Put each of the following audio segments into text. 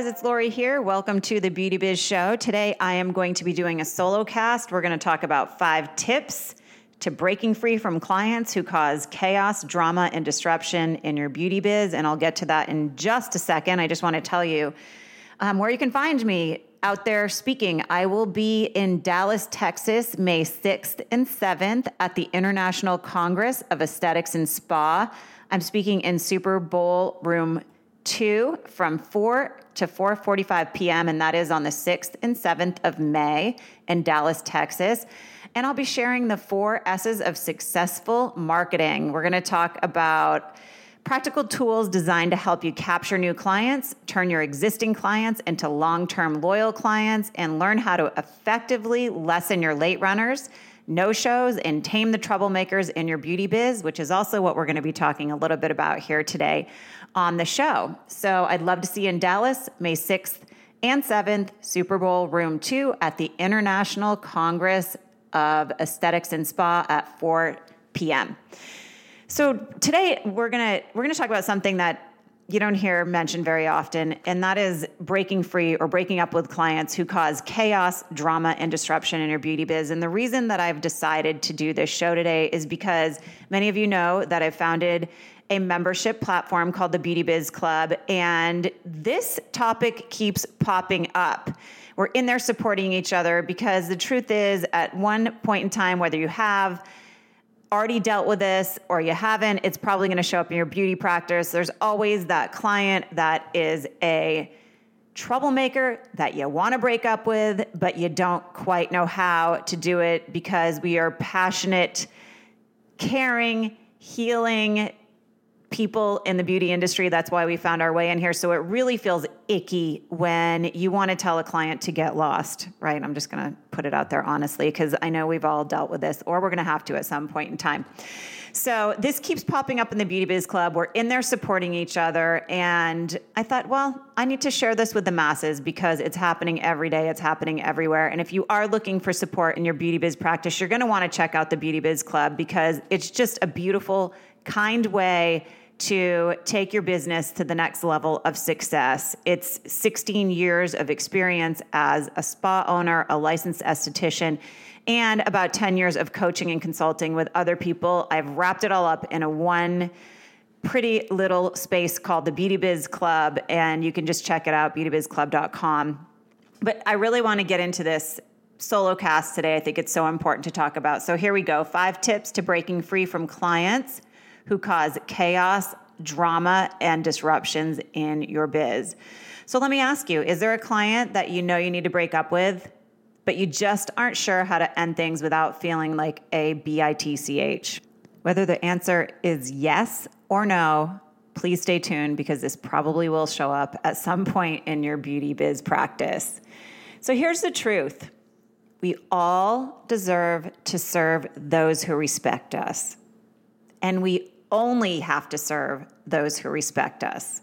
Guys, it's Lori here. Welcome to the Beauty Biz Show. Today I am going to be doing a solo cast. We're going to talk about five tips to breaking free from clients who cause chaos, drama, and disruption in your beauty biz. And I'll get to that in just a second. I just want to tell you um, where you can find me out there speaking. I will be in Dallas, Texas, May 6th and 7th at the International Congress of Esthetics and Spa. I'm speaking in Super Bowl Room 2 from 4 to 4:45 p.m. and that is on the 6th and 7th of May in Dallas, Texas. And I'll be sharing the 4 S's of successful marketing. We're going to talk about practical tools designed to help you capture new clients, turn your existing clients into long-term loyal clients and learn how to effectively lessen your late runners no shows and tame the troublemakers in your beauty biz, which is also what we're going to be talking a little bit about here today on the show. So I'd love to see you in Dallas, May 6th and 7th, Super Bowl Room 2 at the International Congress of Esthetics and Spa at 4 p.m. So today we're going to we're going to talk about something that you don't hear mentioned very often, and that is breaking free or breaking up with clients who cause chaos, drama, and disruption in your beauty biz. And the reason that I've decided to do this show today is because many of you know that I've founded a membership platform called the Beauty Biz Club, and this topic keeps popping up. We're in there supporting each other because the truth is, at one point in time, whether you have already dealt with this or you haven't, it's probably going to show up in your beauty practice. There's always that client that is a troublemaker that you want to break up with, but you don't quite know how to do it because we are passionate, caring, healing, people in the beauty industry. That's why we found our way in here. So it really feels icky when you want to tell a client to get lost, right? I'm just going to put it out there honestly, because I know we've all dealt with this, or we're going to have to at some point in time. So this keeps popping up in the Beauty Biz Club. We're in there supporting each other. And I thought, well, I need to share this with the masses because it's happening every day, it's happening everywhere. And if you are looking for support in your beauty biz practice, you're going to want to check out the Beauty Biz Club because it's just a beautiful, kind way to take your business to the next level of success. It's 16 years of experience as a spa owner, a licensed esthetician, and about 10 years of coaching and consulting with other people. I've wrapped it all up in a one pretty little space called the Beauty Biz Club, and you can just check it out, beautybizclub.com. But I really want to get into this solo cast today. I think it's so important to talk about. So here we go five tips to breaking free from clients who cause chaos, drama, and disruptions in your biz. So let me ask you is there a client that you know you need to break up with, but you just aren't sure how to end things without feeling like a bitch? Whether the answer is yes or no, please stay tuned because this probably will show up at some point in your beauty biz practice. So here's the truth we all deserve to serve those who respect us and we only have to serve those who respect us.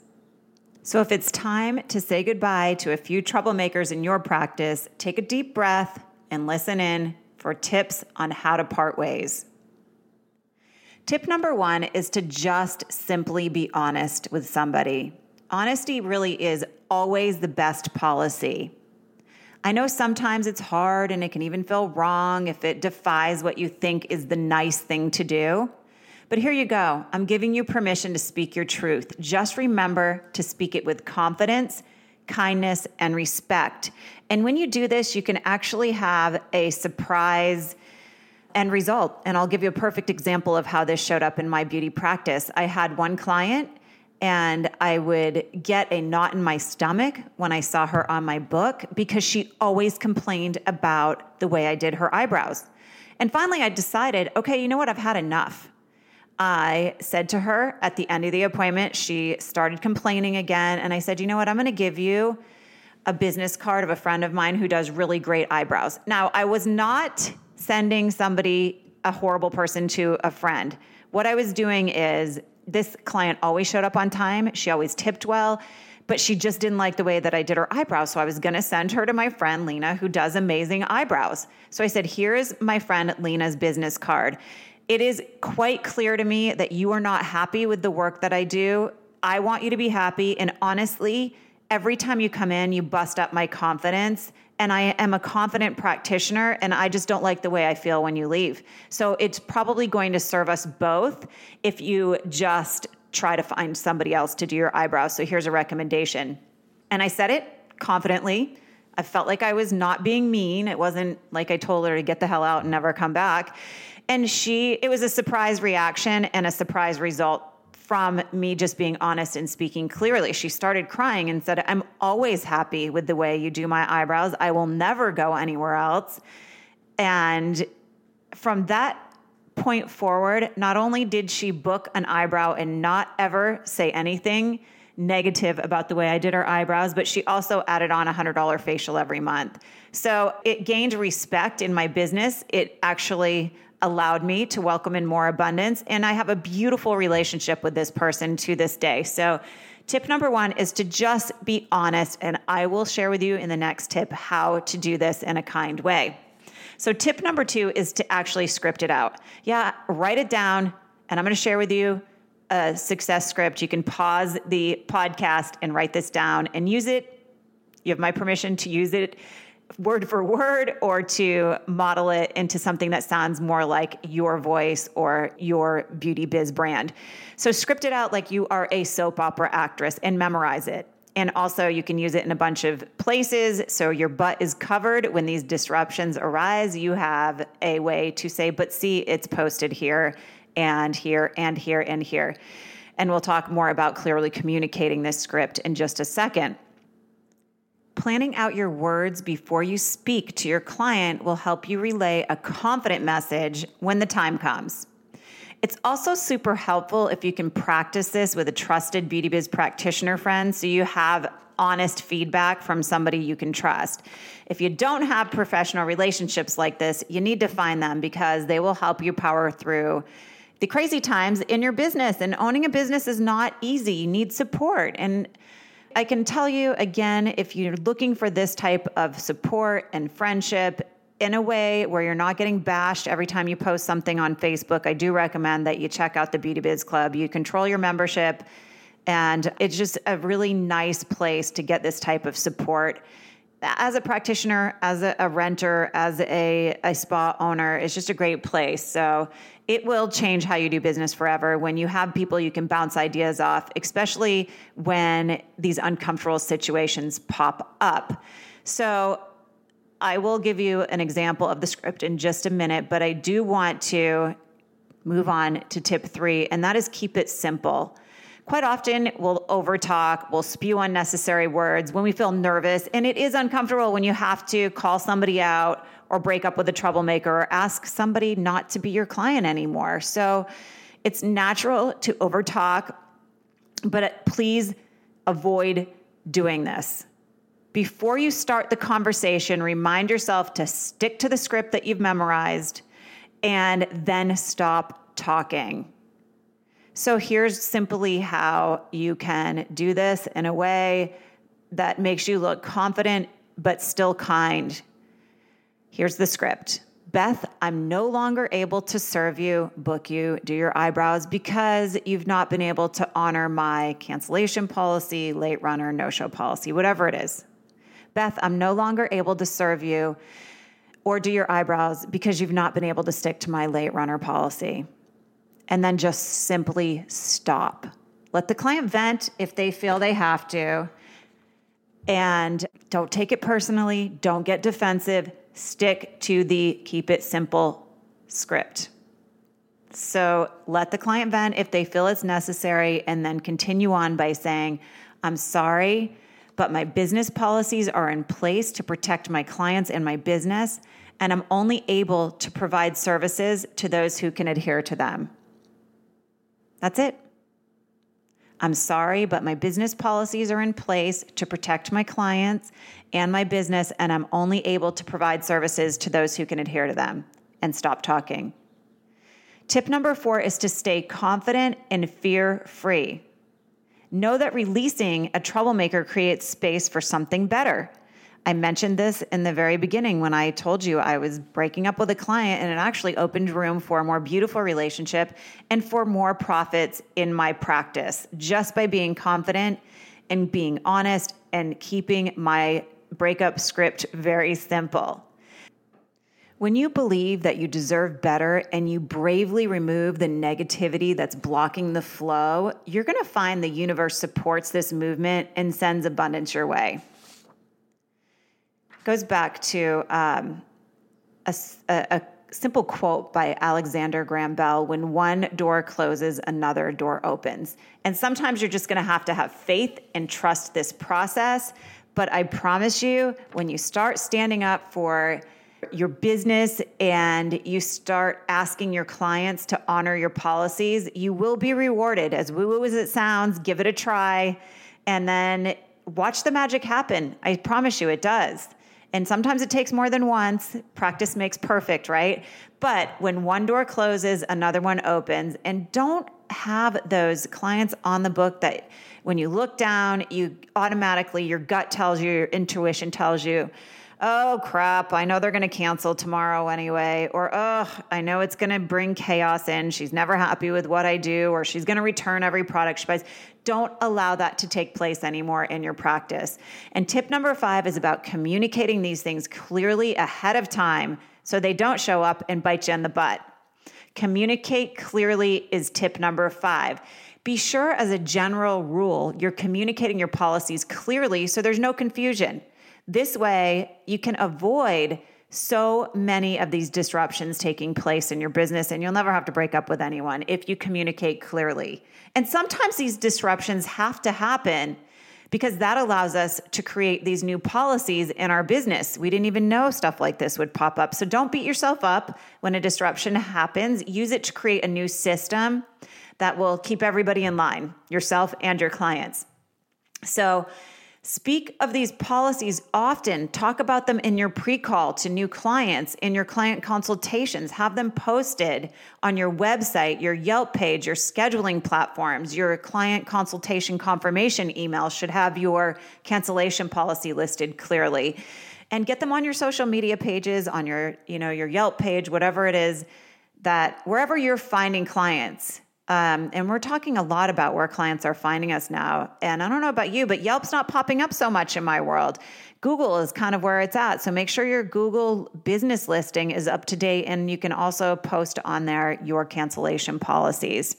So if it's time to say goodbye to a few troublemakers in your practice, take a deep breath and listen in for tips on how to part ways. Tip number one is to just simply be honest with somebody. Honesty really is always the best policy. I know sometimes it's hard and it can even feel wrong if it defies what you think is the nice thing to do. But here you go. I'm giving you permission to speak your truth. Just remember to speak it with confidence, kindness, and respect. And when you do this, you can actually have a surprise end result. And I'll give you a perfect example of how this showed up in my beauty practice. I had one client and I would get a knot in my stomach when I saw her on my book because she always complained about the way I did her eyebrows. And finally, I decided, okay, you know what? I've had enough. I said to her at the end of the appointment, she started complaining again. And I said, you know what? I'm going to give you a business card of a friend of mine who does really great eyebrows. Now, I was not sending somebody, a horrible person, to a friend. What I was doing is this client always showed up on time. She always tipped well, but she just didn't like the way that I did her eyebrows. So I was to send her to my friend Lena, who does amazing eyebrows. So I said, Here's my friend Lena's business card. It is quite clear to me that you are not happy with the work that I do. I want you to be happy. And honestly, every time you come in, you bust up my confidence. And I am a confident practitioner, and I just don't like the way I feel when you leave. So it's probably going to serve us both if you just try to find somebody else to do your eyebrows. So here's a recommendation. And I said it confidently. I felt like I was not being mean. It wasn't like I told her to get the hell out and never come back. And she, it was a surprise reaction and a surprise result from me just being honest and speaking clearly. She started crying and said, I'm always happy with the way you do my eyebrows. I will never go anywhere else. And from that point forward, not only did she book an eyebrow and not ever say anything negative about the way I did her eyebrows, but she also added on a $100 facial every month. So it gained respect in my business. It actually allowed me to welcome in more abundance. And I have a beautiful relationship with this person to this day. So, tip number one is to just be honest. And I will share with you in the next tip how to do this in a kind way. So, tip number two is to actually script it out. Yeah, write it down. And I'm going to share with you a success script. You can pause the podcast and write this down and use it. You have my permission to use it word for word or to model it into something that sounds more like your voice or your beauty biz brand. So script it out like you are a soap opera actress and memorize it. And also, you can use it in a bunch of places. So your butt is covered when these disruptions arise. You have a way to say, but see, it's posted here and here and here and here. And we'll talk more about clearly communicating this script in just a second. Planning out your words before you speak to your client will help you relay a confident message when the time comes. It's also super helpful if you can practice this with a trusted beauty biz practitioner friend so you have honest feedback from somebody you can trust. If you don't have professional relationships like this, you need to find them because they will help you power through the crazy times in your business. And owning a business is not easy. You need support. And I can tell you again, if you're looking for this type of support and friendship in a way where you're not getting bashed every time you post something on Facebook, I do recommend that you check out the Beauty Biz Club. You control your membership, and it's just a really nice place to get this type of support. As a practitioner, as a, a renter, as a, a spa owner, it's just a great place. So it will change how you do business forever when you have people you can bounce ideas off, especially when these uncomfortable situations pop up. So, I will give you an example of the script in just a minute, but I do want to move on to tip three, and that is keep it simple. Quite often, we'll overtalk, we'll spew unnecessary words when we feel nervous, and it is uncomfortable when you have to call somebody out or break up with a troublemaker or ask somebody not to be your client anymore. So it's natural to overtalk, but please avoid doing this. Before you start the conversation, remind yourself to stick to the script that you've memorized and then stop talking. So here's simply how you can do this in a way that makes you look confident but still kind Here's the script. Beth, I'm no longer able to serve you, book you, do your eyebrows because you've not been able to honor my cancellation policy, late runner, no show policy, whatever it is. Beth, I'm no longer able to serve you or do your eyebrows because you've not been able to stick to my late runner policy. And then just simply stop. Let the client vent if they feel they have to And don't take it personally, don't get defensive, stick to the keep it simple script. So let the client vent if they feel it's necessary, and then continue on by saying, I'm sorry, but my business policies are in place to protect my clients and my business, and I'm only able to provide services to those who can adhere to them. That's it. I'm sorry, but my business policies are in place to protect my clients and my business, and I'm only able to provide services to those who can adhere to them. And stop talking. Tip number four is to stay confident and fear free. Know that releasing a troublemaker creates space for something better. I mentioned this in the very beginning when I told you I was breaking up with a client, and it actually opened room for a more beautiful relationship and for more profits in my practice just by being confident and being honest and keeping my breakup script very simple. When you believe that you deserve better and you bravely remove the negativity that's blocking the flow, you're to find the universe supports this movement and sends abundance your way goes back to um, a, a, simple quote by Alexander Graham Bell when one door closes, another door opens. And sometimes you're just going to have to have faith and trust this process. But I promise you, when you start standing up for your business and you start asking your clients to honor your policies, you will be rewarded. As woo woo as it sounds, give it a try and then watch the magic happen. I promise you, it does. And sometimes it takes more than once. Practice makes perfect, right? But when one door closes, another one opens. And don't have those clients on the book that when you look down, you automatically, your gut tells you, your intuition tells you, oh crap, I know they're going to cancel tomorrow anyway. Or, oh, I know it's going to bring chaos in. She's never happy with what I do, or she's going to return every product she buys. Don't allow that to take place anymore in your practice. And tip number five is about communicating these things clearly ahead of time so they don't show up and bite you in the butt. Communicate clearly is tip number five. Be sure, as a general rule, you're communicating your policies clearly so there's no confusion. This way, you can avoid so many of these disruptions taking place in your business, and you'll never have to break up with anyone if you communicate clearly. And sometimes these disruptions have to happen because that allows us to create these new policies in our business. We didn't even know stuff like this would pop up. So don't beat yourself up when a disruption happens. Use it to create a new system that will keep everybody in line, yourself and your clients. So, Speak of these policies often. Talk about them in your pre call to new clients, in your client consultations. Have them posted on your website, your Yelp page, your scheduling platforms. Your client consultation confirmation email should have your cancellation policy listed clearly. And get them on your social media pages, on your, you know, your Yelp page, whatever it is that wherever you're finding clients, um, and we're talking a lot about where clients are finding us now. And I don't know about you, but Yelp's not popping up so much in my world. Google is kind of where it's at. So make sure your Google business listing is up to date and you can also post on there your cancellation policies.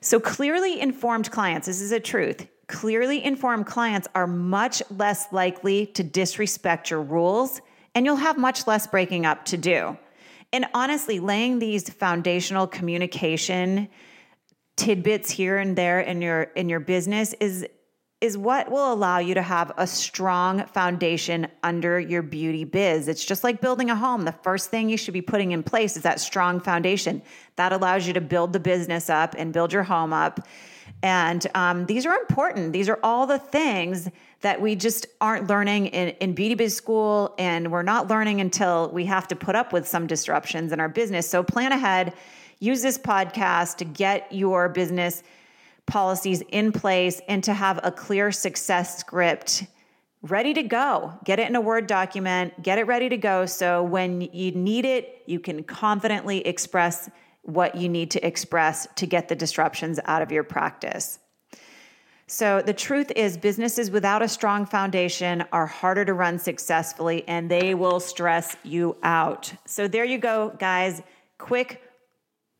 So clearly informed clients, this is a truth. Clearly informed clients are much less likely to disrespect your rules and you'll have much less breaking up to do. And honestly, laying these foundational communication tidbits here and there in your in your business is is what will allow you to have a strong foundation under your beauty biz. It's just like building a home. The first thing you should be putting in place is that strong foundation that allows you to build the business up and build your home up. And um, these are important. These are all the things that we just aren't learning in, in biz school, and we're not learning until we have to put up with some disruptions in our business. So plan ahead use this podcast to get your business policies in place and to have a clear success script ready to go. Get it in a Word document, get it ready to go. So when you need it, you can confidently express what you need to express to get the disruptions out of your practice. So, the truth is, businesses without a strong foundation are harder to run successfully and they will stress you out. So, there you go, guys. Quick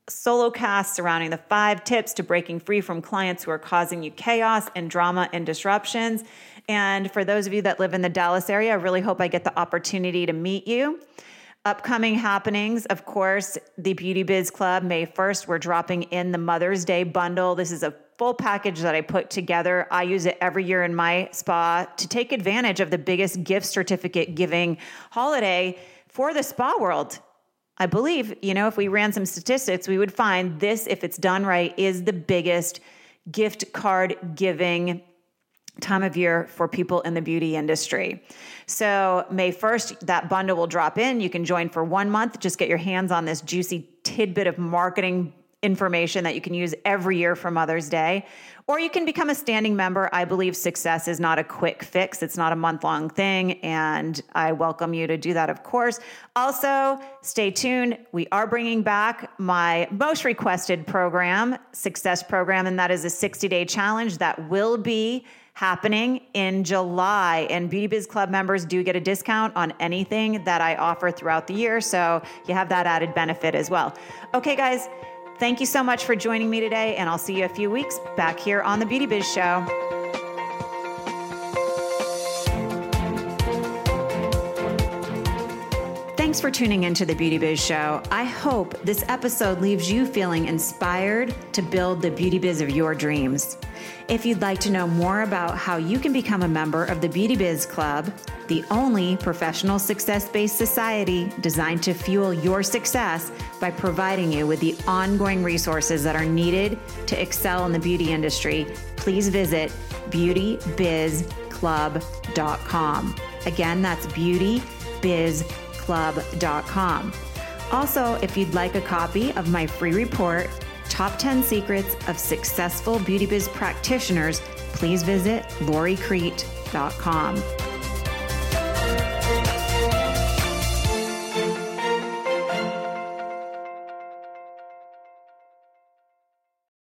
solo cast surrounding the five tips to breaking free from clients who are causing you chaos and drama and disruptions. And for those of you that live in the Dallas area, I really hope I get the opportunity to meet you. Upcoming happenings, of course, the Beauty Biz Club, May 1st, we're dropping in the Mother's Day bundle. This is a full package that I put together. I use it every year in my spa to take advantage of the biggest gift certificate giving holiday for the spa world. I believe, you know, if we ran some statistics, we would find this, if it's done right, is the biggest gift card giving time of year for people in the beauty industry. So, May 1st, that bundle will drop in. You can join for one month, just get your hands on this juicy tidbit of marketing information that you can use every year for Mother's Day. Or you can become a standing member. I believe success is not a quick fix, it's not a month long thing. And I welcome you to do that, of course. Also, stay tuned. We are bringing back my most requested program, Success Program, and that is a 60 day challenge that will be happening in July. And Beauty Biz Club members do get a discount on anything that I offer throughout the year. So you have that added benefit as well. Okay, guys. Thank you so much for joining me today, and I'll see you a few weeks back here on the Beauty Biz Show. Thanks for tuning into the Beauty Biz Show. I hope this episode leaves you feeling inspired to build the beauty biz of your dreams. If you'd like to know more about how you can become a member of the Beauty Biz Club, the only professional success based society designed to fuel your success by providing you with the ongoing resources that are needed to excel in the beauty industry, please visit beautybizclub.com. Again, that's beautybizclub.com. Also, if you'd like a copy of my free report, Top 10 Secrets of Successful Beauty Biz Practitioners, please visit loricrete.com.